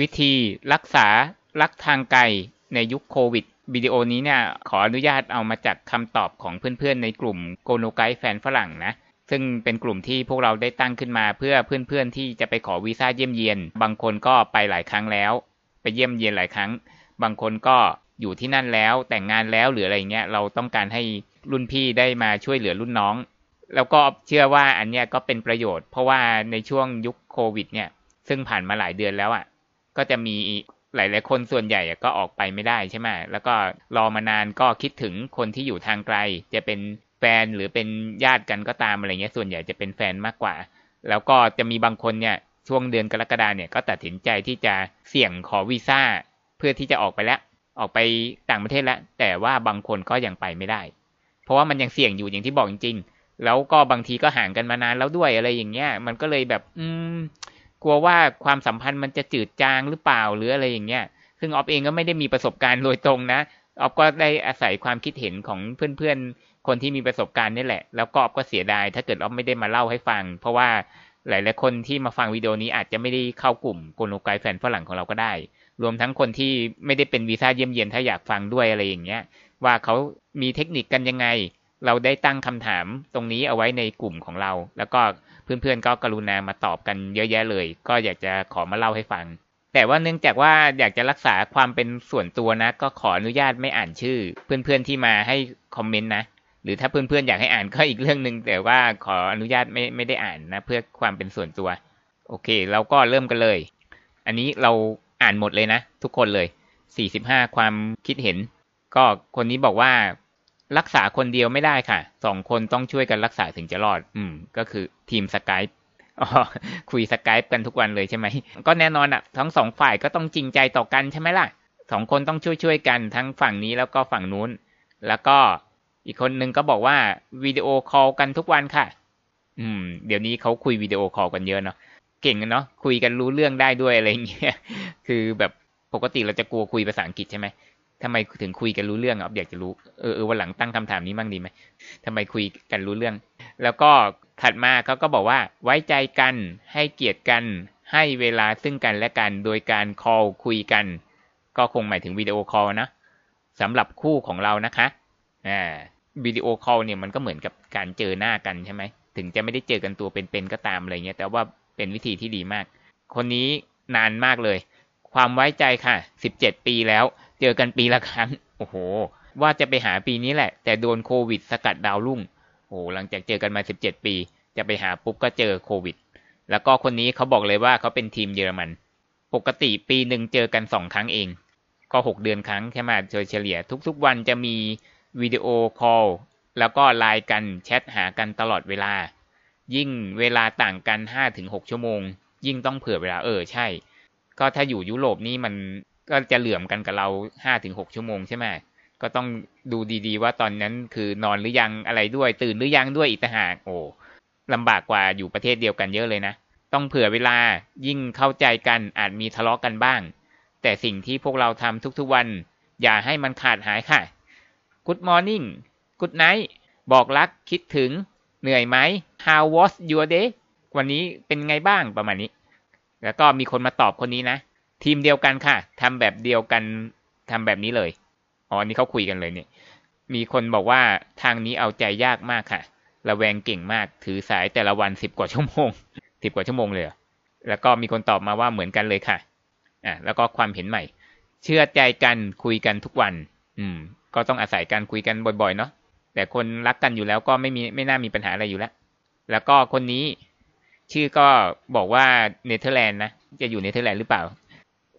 วิธีรักษารักทางไกลในยุคโควิดวิดีโอนี้เนี่ยขออนุญาตเอามาจากคำตอบของเพื่อนๆในกลุ่มโกโนไกแฟนฝรั่งนะซึ่งเป็นกลุ่มที่พวกเราได้ตั้งขึ้นมาเพื่อเพื่อนๆที่จะไปขอวีซ่าเยี่ยมเยียน บางคนก็ไปหลายครั้งแล้ว ไปเยี่ยมเยียนหลายครั้ง บางคนก็อยู่ที่นั่นแล้วแต่งงานแล้วหรืออะไรเงี้ยเราต้องการให้รุ่นพี่ได้มาช่วยเหลือรุ่นน้อง แล้วก็เชื่อว่าอันเนี้ยก็เป็นประโยชน์ เพราะว่าในช่วงยุคโควิดเนี่ยซึ่งผ่านมาหลายเดือนแล้วอะ่ะ ก็จะมีหลาย ๆ คนส่วนใหญ่ก็ออกไปไม่ได้ใช่ไหมแล้วก็รอมานานก็คิดถึงคนที่อยู่ทางไกล จะเป็นแฟนหรือเป็นญาติกันก็ตามอะไรเงี้ยส่วนใหญ่จะเป็นแฟนมากกว่า แล้วก็จะมีบางคนเนี่ยช่วงเดือนกรกฎาเนี่ยก็ตัดสินใจที่จะเสี่ยงขอวีซ่าเพื่อที่จะออกไปแล้ว ออกไปต่างประเทศแล้ว แต่ว่าบางคนก็ยังไปไม่ได้ เพราะว่ามันยังเสี่ยงอยู่อย่างที่บอกจริง ๆ แล้วก็บางทีก็ห่างกันมานานแล้วด้วยอะไรอย่างเงี้ย มันก็เลยแบบ อืม กลัวว่าความสัมพันธ์มันจะจืดจางหรือเปล่าหรืออะไรอย่างเงี้ย ซึ่งออฟเองก็ไม่ได้มีประสบการณ์โดยตรงนะออฟก็ได้อาศัยความคิดเห็นของเพื่อนๆ คนที่มีประสบการณ์นี่แหละ แล้วก็ออฟก็เสียดายถ้าเกิดออฟไม่ได้มาเล่าให้ฟัง เพราะว่าหลายๆคนที่มาฟังวิดีโอนี้อาจจะไม่ได้เข้ากลุ่มโกโนไกแฟนฝรั่งของเราก็ได้ รวมทั้งคนที่ไม่ได้เป็นวีซ่าเยี่ยมเยียนถ้าอยากฟังด้วยอะไรอย่างเงี้ย ว่าเขามีเทคนิคกันยังไง เราได้ตั้งคำถามตรงนี้เอาไว้ในกลุ่มของเรา แล้วก็เพื่อนๆก็กรุณามาตอบกันเยอะแยะเลย ก็อยากจะขอมาเล่าให้ฟัง แต่ว่าเนื่องจากว่าอยากจะรักษาความเป็นส่วนตัวนะ ก็ขออนุญาตไม่อ่านชื่อ เพื่อนๆที่มาให้คอมเมนต์นะหรือถ้าเพื่อนๆอยากให้อ่านก็อีกเรื่องหนึ่งแต่ว่าขออนุญาตไม่ไม่ได้อ่านนะ เพื่อความเป็นส่วนตัว โอเค เราก็เริ่มกันเลย อันนี้เราอ่านหมดเลยนะ ทุกคนเลย 45 ความคิดเห็น ก็คนนี้บอกว่า รักษาคนเดียวไม่ได้ค่ะ สองคนต้องช่วยกันรักษาถึงจะรอด อืม ก็คือทีม Skype คุย Skype กันทุกวันเลยใช่ไหม ก็แน่นอนอะ่ะ ทั้งสองฝ่ายก็ต้องจริงใจต่อกันใช่ไหมล่ะ สองคนต้องช่วยช่วยกันทั้งฝั่งนี้แล้วก็ฝั่งนู้น แล้วก็อีกคนนึงก็บอกว่าวิดีโอคอลกันทุกวันค่ะ อืม เดี๋ยวนี้เขาคุยวิดีโอคอลกันเยอะเนาะ เก่งเนาะ คุยกันรู้เรื่องได้ด้วยอะไรเงี้ย คือแบบปกติเราจะกลัวคุยภาษาอังกฤษใช่ไหม ทำไมถึงคุยกันรู้เรื่องอะอยากจะรู้เออเออวันหลังตั้งคำถามนี้มั่งดีไหมทำไมคุยกันรู้เรื่อง แล้วก็ถัดมาเขาก็บอกว่า ไว้ใจกันให้เกียรติกัน ให้เวลาซึ่งกันและกัน โดยการ call คุยกัน ก็คงหมายถึงวิดีโอคอลนะสำหรับคู่ของเรานะคะอ่าวิดีโอคอลเนี่ยมันก็เหมือนกับการเจอหน้ากันใช่ไหมถึงจะไม่ได้เจอกันตัวเป็นๆก็ตามอะไรเงี้ยแต่ว่าเป็นวิธีที่ดีมาก คนนี้นานมากเลย ความไว้ใจค่ะ 17 ปีแล้ว เจอกันปีละครั้ง โอ้โห ว่าจะไปหาปีนี้แหละ แต่โดนโควิดสกัดดาวรุ่ง โอ้หลังจากเจอกันมา 17 ปี จะไปหาปุ๊บก็เจอโควิด แล้วก็คนนี้เขาบอกเลยว่าเขาเป็นทีมเยอรมัน ปกติปีหนึ่งเจอกันสองครั้งเอง ก็ 6 เดือนครั้งแค่มาโดยเฉลี่ย ทุกๆวันจะมีวิดีโอคอลแล้วก็ไลน์กันแชทหากันตลอดเวลา ยิ่งเวลาต่างกันห้าถึงหกชั่วโมง ยิ่งต้องเผื่อเวลาเออใช่ ก็ถ้าอยู่ยุโรปนี่มัน ก็จะเหลื่อมกันกับเราห้าถึงหกชั่วโมงใช่ไหมก็ต้องดูดีๆ ว่าตอนนั้นคือนอนหรือยังอะไรด้วย ตื่นหรือยังด้วยอีกต่างหากโอ้ลำบากกว่าอยู่ประเทศเดียวกันเยอะเลยนะ ต้องเผื่อเวลายิ่งเข้าใจกันอาจมีทะเลาะกกันบ้าง แต่สิ่งที่พวกเราทำทุกๆวัน อย่าให้มันขาดหายค่ะ Good morning Good night บอกรักคิดถึง เหนื่อยไหม How was your day วันนี้เป็นไงบ้างประมาณนี้ แล้วก็มีคนมาตอบคนนี้นะ ทีมเดียวกันค่ะทำแบบเดียวกันทำแบบนี้เลยอ๋อนี่เขาคุยกันเลยเนี่ย มีคนบอกว่าทางนี้เอาใจยากมากค่ะ ระแวงเก่งมากถือสายแต่ละวันสิบกว่าชั่วโมงสิบกว่าชั่วโมงเลยแล้วก็มีคนตอบมาว่าเหมือนกันเลยค่ะอะแล้วก็ความเห็นใหม่ เชื่อใจกันคุยกันทุกวัน อืม ก็ต้องอาศัยการคุยกันบ่อยๆเนาะแต่คนรักกันอยู่แล้วก็ไม่มีไม่น่ามีปัญหาอะไรอยู่แล้ว แล้วก็คนนี้ชื่อก็บอกว่าเนเธอร์แลนด์นะ จะอยู่เนเธอร์แลนด์หรือเปล่า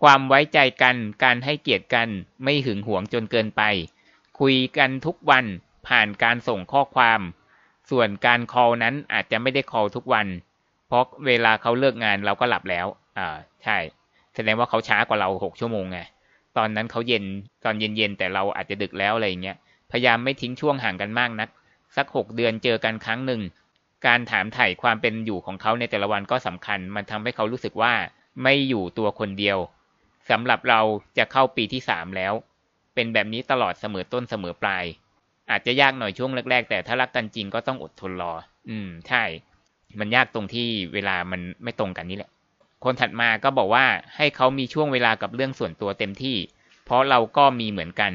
ความไว้ใจกัน การให้เกียรติกัน ไม่หึงหวงจนเกินไป คุยกันทุกวันผ่านการส่งข้อความ ส่วนการ call นั้นอาจจะไม่ได้ call ทุกวัน เพราะเวลาเขาเลิกงานเราก็หลับแล้ว อ่า ใช่ แสดงว่าเขาช้ากว่าเราหกชั่วโมงไง ตอนนั้นเขาเย็น ตอนเย็นๆแต่เราอาจจะดึกแล้วอะไรอย่างเงี้ย พยายามไม่ทิ้งช่วงห่างกันมากนัก สักหกเดือนเจอกันครั้งหนึ่ง การถามถ่ายความเป็นอยู่ของเขาในแต่ละวันก็สำคัญ มันทำให้เขารู้สึกว่าไม่อยู่ตัวคนเดียว สำหรับเราจะเข้าปีที่สามแล้ว เป็นแบบนี้ตลอดเสมอต้นเสมอปลาย อาจจะยากหน่อยช่วงแรก ๆ แต่ถ้ารักกันจริงก็ต้องอดทนรอ อืม ใช่ มันยากตรงที่เวลามันไม่ตรงกันนี่แหละ คนถัดมาก็บอกว่าให้เขามีช่วงเวลากับเรื่องส่วนตัวเต็มที่ เพราะเราก็มีเหมือนกัน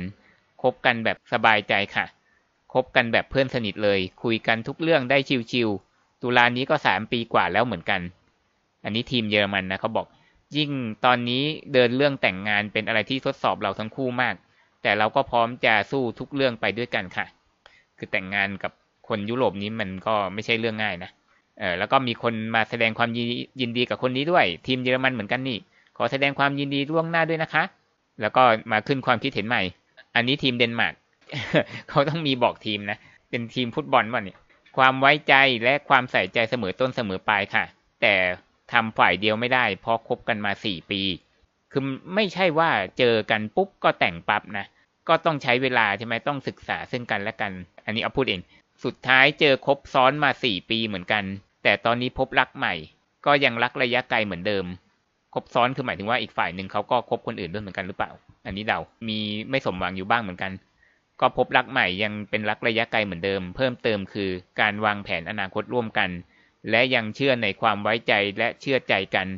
คบกันแบบสบายใจค่ะ คบกันแบบเพื่อนสนิทเลย คุยกันทุกเรื่องได้ชิวๆตุลานี้ก็สามปีกว่าแล้วเหมือนกัน อันนี้ทีมเยอรมันนะเขาบอก ยิ่งตอนนี้เดินเรื่องแต่งงานเป็นอะไรที่ทดสอบเราทั้งคู่มาก แต่เราก็พร้อมจะสู้ทุกเรื่องไปด้วยกันค่ะ คือแต่งงานกับคนยุโรปนี้มันก็ไม่ใช่เรื่องง่ายนะเออแล้วก็มีคนมาแสดงความยินดีกับคนนี้ด้วย ทีมเยอรมันเหมือนกันนี่ ขอแสดงความยินดีล่วงหน้าด้วยนะคะ แล้วก็มาขึ้นความคิดเห็นใหม่ อันนี้ทีมเดนมาร์กเขาต้องมีบอกทีมนะ เป็นทีมฟุตบอลว่ะเนี่ยความไว้ใจและความใส่ใจเสมอต้นเสมอปลายค่ะ แต่ ทำฝ่ายเดียวไม่ได้ เพราะคบกันมาสี่ปี คือไม่ใช่ว่าเจอกันปุ๊บก็แต่งปั๊บนะ ก็ต้องใช้เวลาใช่ไหมต้องศึกษาซึ่งกันและกัน อันนี้เอาพูดเอง สุดท้ายเจอคบซ้อนมาสี่ปีเหมือนกัน แต่ตอนนี้พบรักใหม่ ก็ยังรักระยะไกลเหมือนเดิม คบซ้อนคือหมายถึงว่าอีกฝ่ายหนึ่งเขาก็คบคนอื่นด้วยเหมือนกันหรือเปล่า อันนี้เดา มีไม่สมหวังอยู่บ้างเหมือนกัน ก็พบรักใหม่ยังเป็นรักระยะไกลเหมือนเดิม เพิ่มเติมคือการวางแผนอนาคตร่วมกัน และยังเชื่อในความไว้ใจและเชื่อใจกัน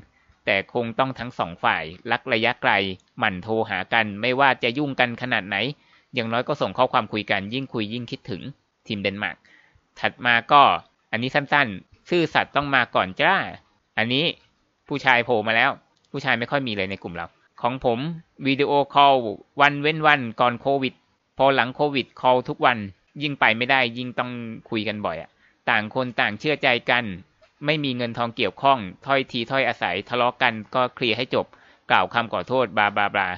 แต่คงต้องทั้งสองฝ่ายรักระยะไกล หมั่นโทรหากันไม่ว่าจะยุ่งกันขนาดไหน อย่างน้อยก็ส่งข้อความคุยกันยิ่งคุยยิ่งคิดถึงทีมเดนมาร์กถัดมาก็อันนี้สั้นๆ ซื่อสัตย์ต้องมาก่อนจ้า อันนี้ผู้ชายโผล่มาแล้ว ผู้ชายไม่ค่อยมีเลยในกลุ่มเรา ของผมวิดีโอคอลวันเว้นวันก่อนโควิด พอหลังโควิด call ทุกวันยิ่งไปไม่ได้ยิ่งต้องคุยกันบ่อยอะ ต่างคนต่างเชื่อใจกัน ไม่มีเงินทองเกี่ยวข้อง ถ้อยทีถ้อยอาศัยทะเลาะกันก็เคลียร์ให้จบ กล่าวคำขอโทษบาบาบา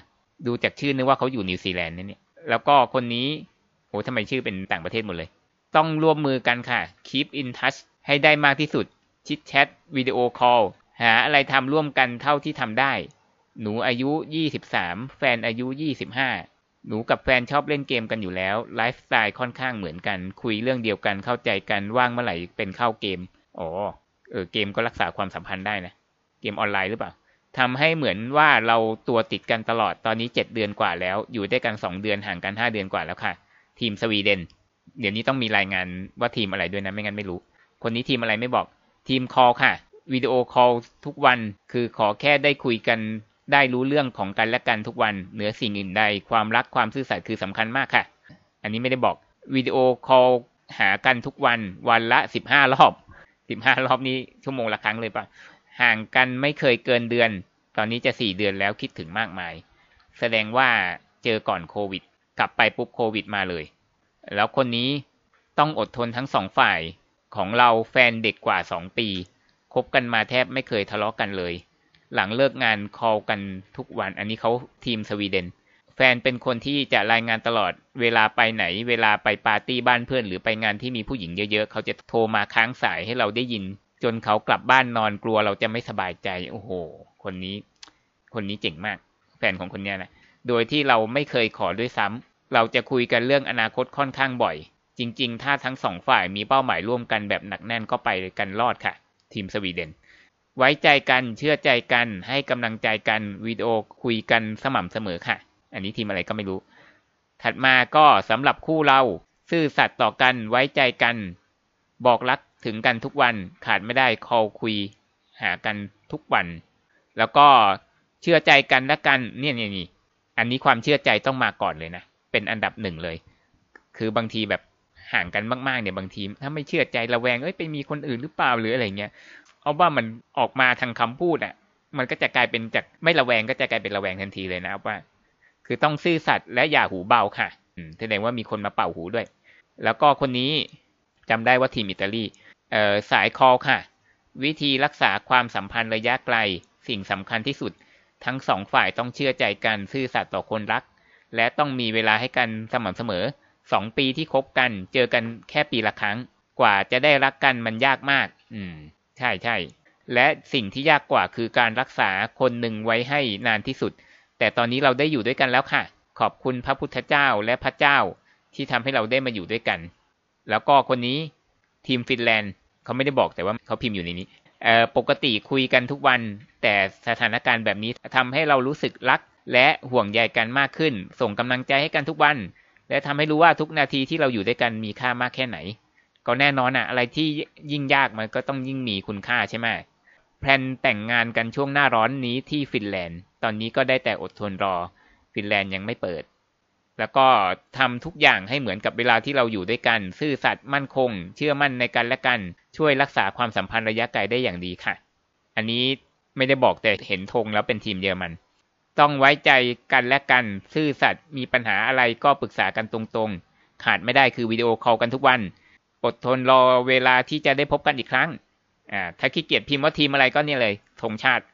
ดูจากชื่อนึกว่าเขาอยู่นิวซีแลนด์นี่เนี่ยแล้วก็คนนี้โหทำไมชื่อเป็นต่างประเทศหมดเลย ต้องร่วมมือกันค่ะ keep in touch ให้ได้มากที่สุด chit chat วิดีโอคอลหาอะไรทำร่วมกันเท่าที่ทำได้ หนูอายุ 23 แฟนอายุ 25 หนูกับแฟนชอบเล่นเกมกันอยู่แล้ว ไลฟ์สไตล์ค่อนข้างเหมือนกัน คุยเรื่องเดียวกันเข้าใจกันว่างเมื่อไหร่เป็นเข้าเกม อ๋อ เออเกมก็รักษาความสัมพันธ์ได้นะ เกมออนไลน์หรือเปล่าทำให้เหมือนว่าเราตัวติดกันตลอดตอนนี้7เดือนกว่าแล้ว อยู่ได้กัน2เดือนห่างกัน5เดือนกว่าแล้วค่ะ ทีมสวีเดน เดี๋ยวนี้ต้องมีรายงานว่าทีมอะไรด้วยนะไม่งั้นไม่รู้ คนนี้ทีมอะไรไม่บอก ทีม call ค่ะวิดีโอคอลทุกวันคือขอแค่ได้คุยกัน ได้รู้เรื่องของกันและกันทุกวันเหนือสิ่งอื่นใด ความรักความซื่อสัตย์คือสำคัญมากค่ะ อันนี้ไม่ได้บอกวิดีโอคอลหากันทุกวันวันละสิบห้ารอบสิบห้ารอบนี้ชั่วโมงละครั้งเลยปะห่างกันไม่เคยเกินเดือน ตอนนี้จะสี่เดือนแล้วคิดถึงมากมาย แสดงว่าเจอก่อนโควิด กลับไปปุ๊บโควิดมาเลย แล้วคนนี้ต้องอดทนทั้งสองฝ่ายของเราแฟนเด็กกว่าสองปีคบกันมาแทบไม่เคยทะเลาะกกันเลย หลังเลิกงานคอลกันทุกวัน อันนี้เขาทีมสวีเดน แฟนเป็นคนที่จะรายงานตลอดเวลาไปไหน เวลาไปปาร์ตี้บ้านเพื่อน หรือไปงานที่มีผู้หญิงเยอะๆ เขาจะโทรมาค้างสายให้เราได้ยิน จนเขากลับบ้านนอนกลัวเราจะไม่สบายใจ โอ้โห คนนี้ คนนี้เจ๋งมาก แฟนของคนนี้นะ โดยที่เราไม่เคยขอด้วยซ้ำเราจะคุยกันเรื่องอนาคตค่อนข้างบ่อย จริง ๆ ถ้าทั้งสองฝ่ายมีเป้าหมายร่วมกันแบบหนักแน่นก็ไปกันรอดค่ะ ทีมสวีเดน ไว้ใจกันเชื่อใจกัน ให้กำลังใจกันวิดีโอคุยกันสม่ำเสมอค่ะ อันนี้ทีมอะไรก็ไม่รู้ ถัดมาก็สำหรับคู่เรา ซื่อสัตย์ต่อกันไว้ใจกัน บอกรักถึงกันทุกวันขาดไม่ได้คอลคุย หากันทุกวัน แล้วก็เชื่อใจกันและกันเนี่ยนี่อันนี้ความเชื่อใจต้องมาก่อนเลยนะเป็นอันดับหนึ่งเลย คือบางทีแบบห่างกันมากๆเนี่ยบางที ถ้าไม่เชื่อใจระแวงเอ้ยไปมีคนอื่นหรือเปล่าหรืออะไรเงี้ย เอาว่ามันออกมาทางคำพูดอะ มันก็จะกลายเป็นจากไม่ระแวงก็จะกลายเป็นระแวงทันทีเลยนะว่า คือต้องซื่อสัตย์และอย่าหูเบาค่ะแสดงว่ามีคนมาเป่าหูด้วย แล้วก็คนนี้จำได้ว่าทีมอิตาลีเอ่อสายคอค่ะ วิธีรักษาความสัมพันธ์ระยะไกล สิ่งสำคัญที่สุด ทั้งสองฝ่ายต้องเชื่อใจกันซื่อสัตย์ต่อคนรัก และต้องมีเวลาให้กันสม่ำเสมอสองปีที่คบกัน เจอกันแค่ปีละครั้ง กว่าจะได้รักกันมันยากมาก อืม ใช่ใช่ และสิ่งที่ยากกว่าคือการรักษาคนหนึ่งไว้ให้นานที่สุด แต่ตอนนี้เราได้อยู่ด้วยกันแล้วค่ะ ขอบคุณพระพุทธเจ้าและพระเจ้าที่ทำให้เราได้มาอยู่ด้วยกัน แล้วก็คนนี้ทีมฟินแลนด์เขาไม่ได้บอกแต่ว่าเขาพิมพ์อยู่ในนี้ปกติคุยกันทุกวัน แต่สถานการณ์แบบนี้ทำให้เรารู้สึกรัก และห่วงใยกันมากขึ้น ส่งกำลังใจให้กันทุกวัน และทำให้รู้ว่าทุกนาทีที่เราอยู่ด้วยกันมีค่ามากแค่ไหน ก็แน่นอนอะอะไรที่ยิ่งยากมันก็ต้องยิ่งมีคุณค่าใช่ไหม plan แต่งงานกันช่วงหน้าร้อนนี้ที่ฟินแลนด์ ตอนนี้ก็ได้แต่อดทนรอ ฟินแลนด์ยังไม่เปิด แล้วก็ทำทุกอย่างให้เหมือนกับเวลาที่เราอยู่ด้วยกัน ซื่อสัตย์มั่นคง เชื่อมั่นในกันและกัน ช่วยรักษาความสัมพันธ์ระยะไกลได้อย่างดีค่ะ อันนี้ไม่ได้บอกแต่เห็นธงแล้วเป็นทีมเยอรมัน ต้องไว้ใจกันและกัน ซื่อสัตย์มีปัญหาอะไรก็ปรึกษากันตรงๆ ขาดไม่ได้คือวิดีโอคอลกันทุกวัน อดทนรอเวลาที่จะได้พบกันอีกครั้ง อ่า ถ้าขี้เกียจพิมพ์ว่าทีมอะไรก็เนี่ยเลยธงชาติ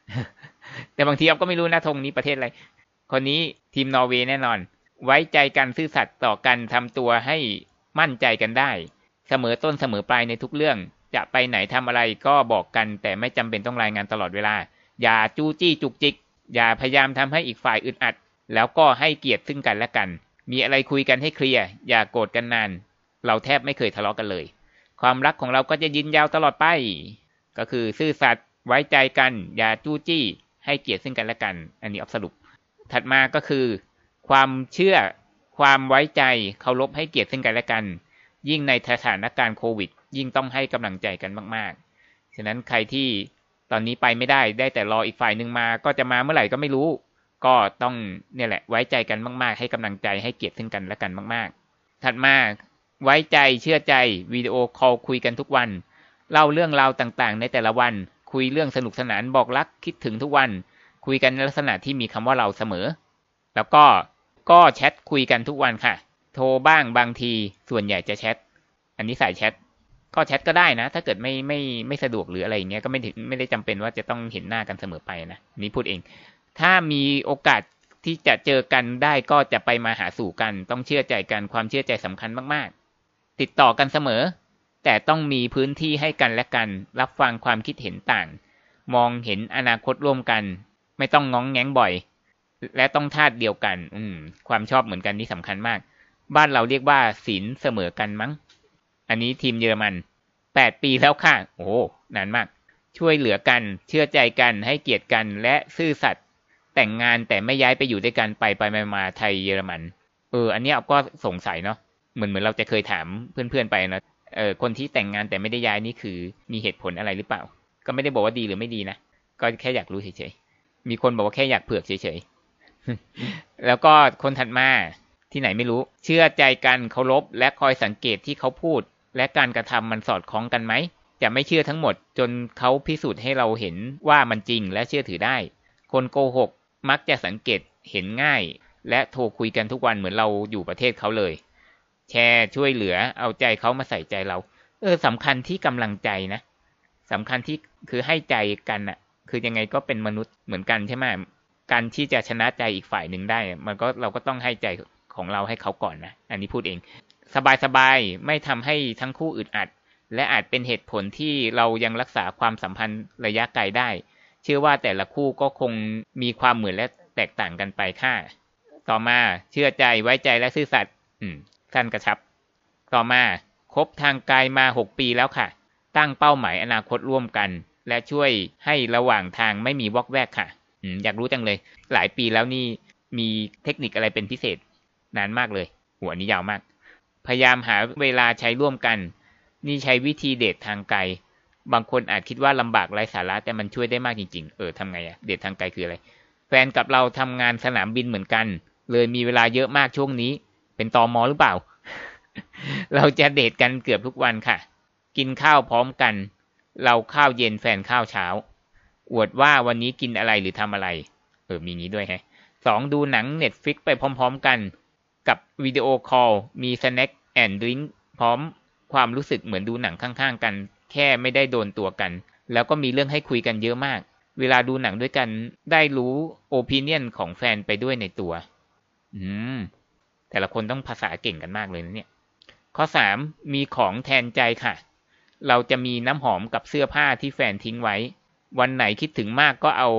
แต่บางทีเราก็ไม่รู้นะธงนี้ประเทศอะไร คนนี้ทีมนอร์เวย์แน่นอน ไว้ใจกันซื่อสัตย์ต่อกันทำตัวให้มั่นใจกันได้ เสมอต้นเสมอปลายในทุกเรื่อง จะไปไหนทำอะไรก็บอกกัน แต่ไม่จำเป็นต้องรายงานตลอดเวลา อย่าจู้จี้จุกจิก อย่าพยายามทำให้อีกฝ่ายอึดอัด แล้วก็ให้เกียรติซึ่งกันและกัน มีอะไรคุยกันให้เคลียร์ อย่าโกรธกันนาน เราแทบไม่เคยทะเลาะกันเลย ความรักของเราก็จะยืนยาวตลอดไป ก็คือซื่อสัตย์ไว้ใจกัน อย่าจู้จี้ ให้เกียรติซึ่งกันและกัน อันนี้อสรุป ถัดมาก็คือ ความเชื่อความไว้ใจเคารพให้เกียรติซึ่งกันและกัน ยิ่งในสถานการณ์โควิด ยิ่งต้องให้กำลังใจกันมากๆ ฉะนั้นใครที่ตอนนี้ไปไม่ได้ได้แต่รออีกฝ่ายหนึ่งมาก็จะมาเมื่อไหร่ก็ไม่รู้ ก็ต้องเนี่ยแหละไว้ใจกันมาก ๆ ให้กำลังใจให้เกียรติซึ่งกันและกันมาก ๆ ถัดมา ไว้ใจเชื่อใจวิดีโอคอลคุยกันทุกวัน เล่าเรื่องราวต่างๆ ในแต่ละวัน คุยเรื่องสนุกสนานบอกรักคิดถึงทุกวัน คุยกันในลักษณะที่มีคำว่าเราเสมอ แล้วก็ก็แชทคุยกันทุกวันค่ะ โทรบ้างบางทีส่วนใหญ่จะแชท อันนี้สายแชทก็แชทก็ได้นะ ถ้าเกิดไม่ไม่ไม่สะดวกหรืออะไรเงี้ยก็ไม่ถึงไม่ได้จำเป็นว่าจะต้องเห็นหน้ากันเสมอไปนะนี่พูดเอง ถ้ามีโอกาสที่จะเจอกันได้ก็จะไปมาหาสู่กัน ต้องเชื่อใจกันความเชื่อใจสำคัญมาก ติดต่อกันเสมอ แต่ต้องมีพื้นที่ให้กันและกัน รับฟังความคิดเห็นต่าง มองเห็นอนาคตร่วมกัน ไม่ต้องง้องแง้งบ่อย และต้องธาตุเดียวกัน อืม ความชอบเหมือนกันนี่สำคัญมาก บ้านเราเรียกว่าศีลเสมอกันมั้ง อันนี้ทีมเยอรมันแปดปีแล้วค่ะ โอ้นานมาก ช่วยเหลือกัน เชื่อใจกัน ให้เกียรติกัน และซื่อสัตย์ แต่งงานแต่ไม่ย้ายไปอยู่ด้วยกันไปไปมามาไทยเยอรมัน เออ อันนี้ก็สงสัยเนาะ เหมือนเหมือนเราจะเคยถามเพื่อนๆไปนะเออคนที่แต่งงานแต่ไม่ได้ย้ายนี่คือมีเหตุผลอะไรหรือเปล่า ก็ไม่ได้บอกว่าดีหรือไม่ดีนะก็แค่อยากรู้เฉยๆมีคนบอกว่าแค่อยากเผือกเฉยๆแล้วก็คนถัดมาที่ไหนไม่รู้ เชื่อใจกันเคารพและคอยสังเกตที่เขาพูด และการกระทำมันสอดคล้องกันไหมจะไม่เชื่อทั้งหมด จนเขาพิสูจน์ให้เราเห็นว่ามันจริงและเชื่อถือได้ คนโกหกมักจะสังเกตเห็นง่าย และโทรคุยกันทุกวันเหมือนเราอยู่ประเทศเขาเลย แชร์ช่วยเหลือ เอาใจเขามาใส่ใจเรา เออสำคัญที่กำลังใจนะสำคัญที่คือให้ใจกันอะคือยังไงก็เป็นมนุษย์เหมือนกันใช่ไหมการที่จะชนะใจอีกฝ่ายหนึ่งได้ มันก็เราก็ต้องให้ใจของเราให้เขาก่อนนะ อันนี้พูดเอง สบายๆ ไม่ทำให้ทั้งคู่อึดอัด และอาจเป็นเหตุผลที่เรายังรักษาความสัมพันธ์ระยะไกลได้ เชื่อว่าแต่ละคู่ก็คงมีความเหมือนและแตกต่างกันไปค่ะ ต่อมาเชื่อใจไว้ใจและซื่อสัตย์อืม สั้นกระชับ ต่อมาคบทางไกลมาหกปีแล้วค่ะ ตั้งเป้าหมายอนาคตร่วมกัน และช่วยให้ระหว่างทางไม่มีวอกแวกค่ะอืมอยากรู้จังเลย หลายปีแล้วนี่มีเทคนิคอะไรเป็นพิเศษ นานมากเลย หัวนี้ยาวมาก พยายามหาเวลาใช้ร่วมกัน นี่ใช้วิธีเดททางไกล บางคนอาจคิดว่าลำบากไร้สาระแต่มันช่วยได้มากจริง ๆ เออทำไงอะเดททางไกลคืออะไร แฟนกับเราทำงานสนามบินเหมือนกัน เลยมีเวลาเยอะมากช่วงนี้ เป็นตอมอหรือเปล่า เราจะเดทกันเกือบทุกวันค่ะ กินข้าวพร้อมกัน เราข้าวเย็นแฟนข้าวเช้า อวดว่าวันนี้กินอะไรหรือทำอะไร เออมีงี้ด้วยแฮะสองดูหนังเน็ตฟิกไปพร้อม ๆกัน กับวิดีโอคอลมี snack and drink พร้อมความรู้สึกเหมือนดูหนังข้างๆกัน แค่ไม่ได้โดนตัวกัน แล้วก็มีเรื่องให้คุยกันเยอะมาก เวลาดูหนังด้วยกันได้รู้ opinion ของแฟนไปด้วยในตัว อืม แต่ละคนต้องภาษาเก่งกันมากเลยนะเนี่ย ข้อสามมีของแทนใจค่ะ เราจะมีน้ำหอมกับเสื้อผ้าที่แฟนทิ้งไว้ วันไหนคิดถึงมากก็เอา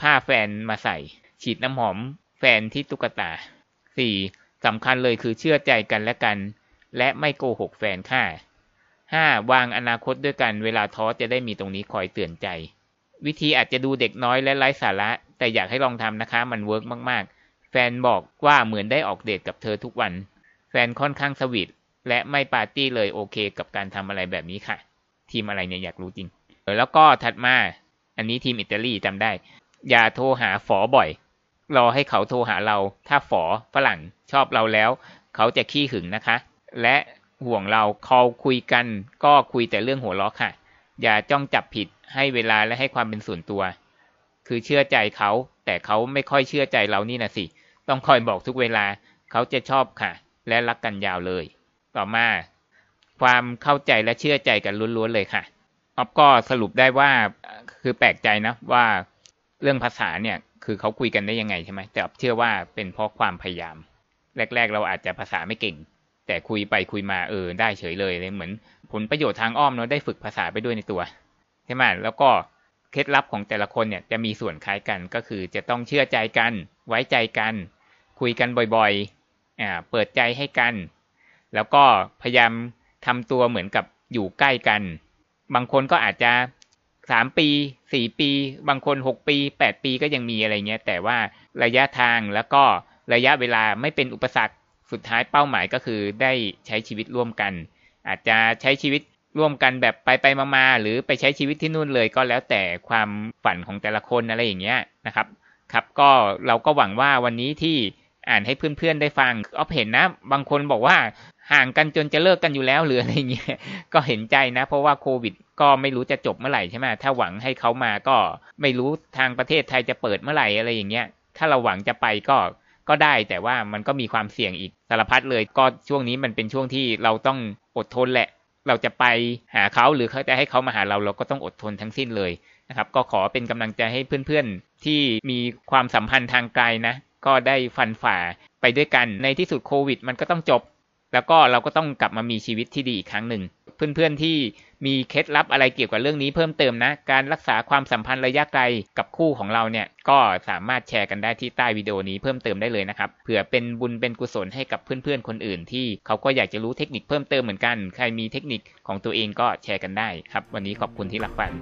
ผ้าแฟนมาใส่ ฉีดน้ำหอมแฟนที่ตุ๊กตาสี่สำคัญเลยคือเชื่อใจกันและกัน และไม่โกหกแฟนค่ะห้าวางอนาคตด้วยกันเวลาท้อจะได้มีตรงนี้คอยเตือนใจ วิธีอาจจะดูเด็กน้อยและไร้สาระ แต่อยากให้ลองทำนะคะ มัน work มากๆ แฟนบอกว่าเหมือนได้ออกเดทกับเธอทุกวัน แฟนค่อนข้าง sweet และไม่ปาร์ตี้เลยโอเคกับการทำอะไรแบบนี้ค่ะ ทีมอะไรเนี่ยอยากรู้จริง แล้วก็ถัดมา อันนี้ทีมอิตาลีจำได้ อย่าโทรหาฝอบ่อย รอให้เขาโทรหาเรา ถ้าฝอฝรั่งชอบเราแล้ว เขาจะขี้หึงนะคะ และห่วงเราคอลคุยกัน ก็คุยแต่เรื่องหัวเราะค่ะ อย่าจ้องจับผิดให้เวลาและให้ความเป็นส่วนตัว คือเชื่อใจเขา แต่เขาไม่ค่อยเชื่อใจเรานี่นะสิ ต้องคอยบอกทุกเวลา เขาจะชอบค่ะ และรักกันยาวเลย ต่อมา ความเข้าใจและเชื่อใจกันล้วนๆเลยค่ะออฟก็สรุปได้ว่าคือแปลกใจนะว่าเรื่องภาษาเนี่ยคือเขาคุยกันได้ยังไงใช่ไหมแต่ออฟเชื่อว่าเป็นเพราะความพยายาม แรก ๆ เราอาจจะภาษาไม่เก่ง แต่คุยไปคุยมาเออได้เฉยเลยเลยเหมือน ผลประโยชน์ทางอ้อมเนาะได้ฝึกภาษาไปด้วยในตัวใช่ไหมแล้วก็เคล็ดลับของแต่ละคนเนี่ยจะมีส่วนคล้ายกันก็คือจะต้องเชื่อใจกัน ไว้ใจกัน คุยกันบ่อยๆอ่าเปิดใจให้กัน แล้วก็พยายามทำตัวเหมือนกับอยู่ใกล้กัน บางคนก็อาจจะสามปีสี่ปี บางคนหกปีแปดปีก็ยังมีอะไรเงี้ย แต่ว่าระยะทางแล้วก็ระยะเวลาไม่เป็นอุปสรรคสุดท้ายเป้าหมายก็คือได้ใช้ชีวิตร่วมกัน อาจจะใช้ชีวิตร่วมกันแบบไปไปมาๆหรือไปใช้ชีวิตที่นู่นเลยก็แล้วแต่ความฝันของแต่ละคนอะไรอย่างเงี้ยนะครับ ครับก็เราก็หวังว่าวันนี้ที่ อ่านให้เพื่อนๆได้ฟังออฟเห็นนะ บางคนบอกว่าห่างกันจนจะเลิกกันอยู่แล้วหรืออะไรเงี้ยก็เห็นใจนะ เพราะว่าโควิด ก็ไม่รู้จะจบเมื่อไหร่ใช่ไหมถ้าหวังให้เขามาก็ไม่รู้ทางประเทศไทยจะเปิดเมื่อไหร่อะไรอย่างเงี้ย ถ้าเราหวังจะไปก็ก็ได้แต่ว่ามันก็มีความเสี่ยงอีกสารพัดเลย ก็ช่วงนี้มันเป็นช่วงที่เราต้องอดทนแหละ เราจะไปหาเขาหรือเขาจะให้เขามาหาเราเราก็ต้องอดทนทั้งสิ้นเลยนะครับ ก็ขอเป็นกำลังใจให้เพื่อนๆที่มีความสัมพันธ์ทางไกลนะ ก็ได้ฟันฝ่าไปด้วยกัน ในที่สุดโควิด มันก็ต้องจบ แล้วก็เราก็ต้องกลับมามีชีวิตที่ดีอีกครั้งหนึ่ง เพื่อนๆที่มีเคล็ดลับอะไรเกี่ยวกับเรื่องนี้เพิ่มเติมนะ การรักษาความสัมพันธ์ระยะไกลกับคู่ของเราเนี่ย ก็สามารถแชร์กันได้ที่ใต้วิดีโอนี้เพิ่มเติมได้เลยนะครับ เผื่อเป็นบุญเป็นกุศลให้กับเพื่อนๆคนอื่น ที่เขาก็อยากจะรู้เทคนิคเพิ่มเติมเหมือนกัน ใครมีเทคนิคของตัวเองก็แชร์กันได้ครับ วันนี้ขอบคุณที่รับฟัง